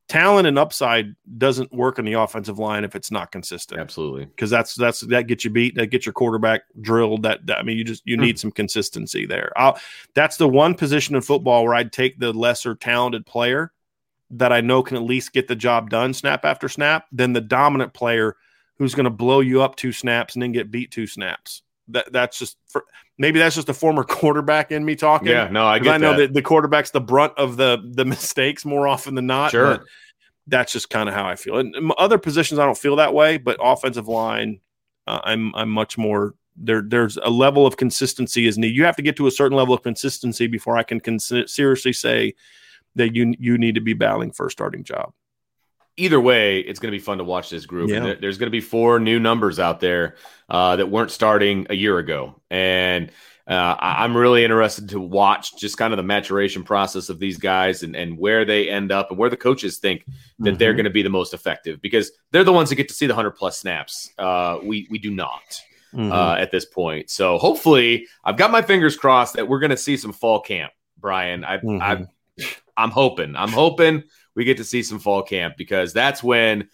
talent and upside doesn't work in the offensive line if it's not consistent Absolutely. because that's that's that gets you beat that gets your quarterback drilled that, that- i mean you just you Hmm. need some consistency there I'll, that's the one position in football where i'd take the lesser talented player that i know can at least get the job done snap after snap than the dominant player who's going to blow you up two snaps and then get beat two snaps that that's just for, maybe that's just a former <laughs> quarterback in me talking. Yeah, no, I get I know that. that the quarterback's the brunt of the the mistakes more often than not. Sure. but that's just kind of how I feel. And other positions, I don't feel that way, but offensive line, uh, I'm I'm much more there. There's a level of consistency is needed. You have to get to a certain level of consistency before I can consi- seriously say that you you need to be battling for a starting job. either way, it's going to be fun to watch this group. Yeah. There's going to be four new numbers out there uh, that weren't starting a year ago, and uh, I'm really interested to watch just kind of the maturation process of these guys and, and where they end up and where the coaches think that they're Mhm. going to be the most effective because they're the ones that get to see the hundred plus snaps. Uh, we we do not Mhm. uh, at this point. So hopefully, I've got my fingers crossed that we're going to see some fall camp, Brian. I, Mhm. I I'm hoping. I'm hoping we get to see some fall camp because that's when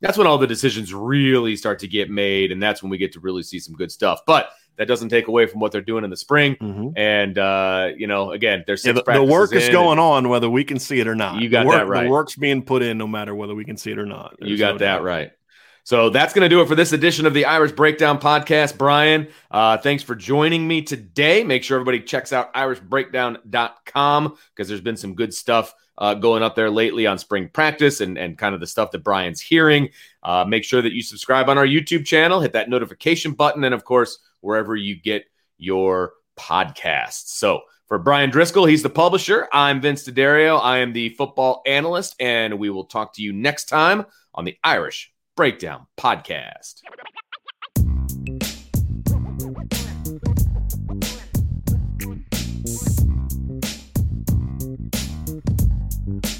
that's when all the decisions really start to get made, and that's when we get to really see some good stuff. But that doesn't take away from what they're doing in the spring. Mhm. And uh, you know, again, there's Yeah, the, the work is going on whether we can see it or not. You got work, that right. The work's being put in no matter whether we can see it or not. You got no that doubt. right. So that's going to do it for this edition of the Irish Breakdown Podcast. Brian, uh, thanks for joining me today. Make sure everybody checks out irishbreakdown.com because there's been some good stuff uh, going up there lately on spring practice and, and kind of the stuff that Brian's hearing. Uh, make sure that you subscribe on our YouTube channel, hit that notification button, and of course, wherever you get your podcasts. So for Brian Driscoll, he's the publisher. I'm Vince D'Addario. I am the football analyst, and we will talk to you next time on the Irish Breakdown Podcast. <laughs>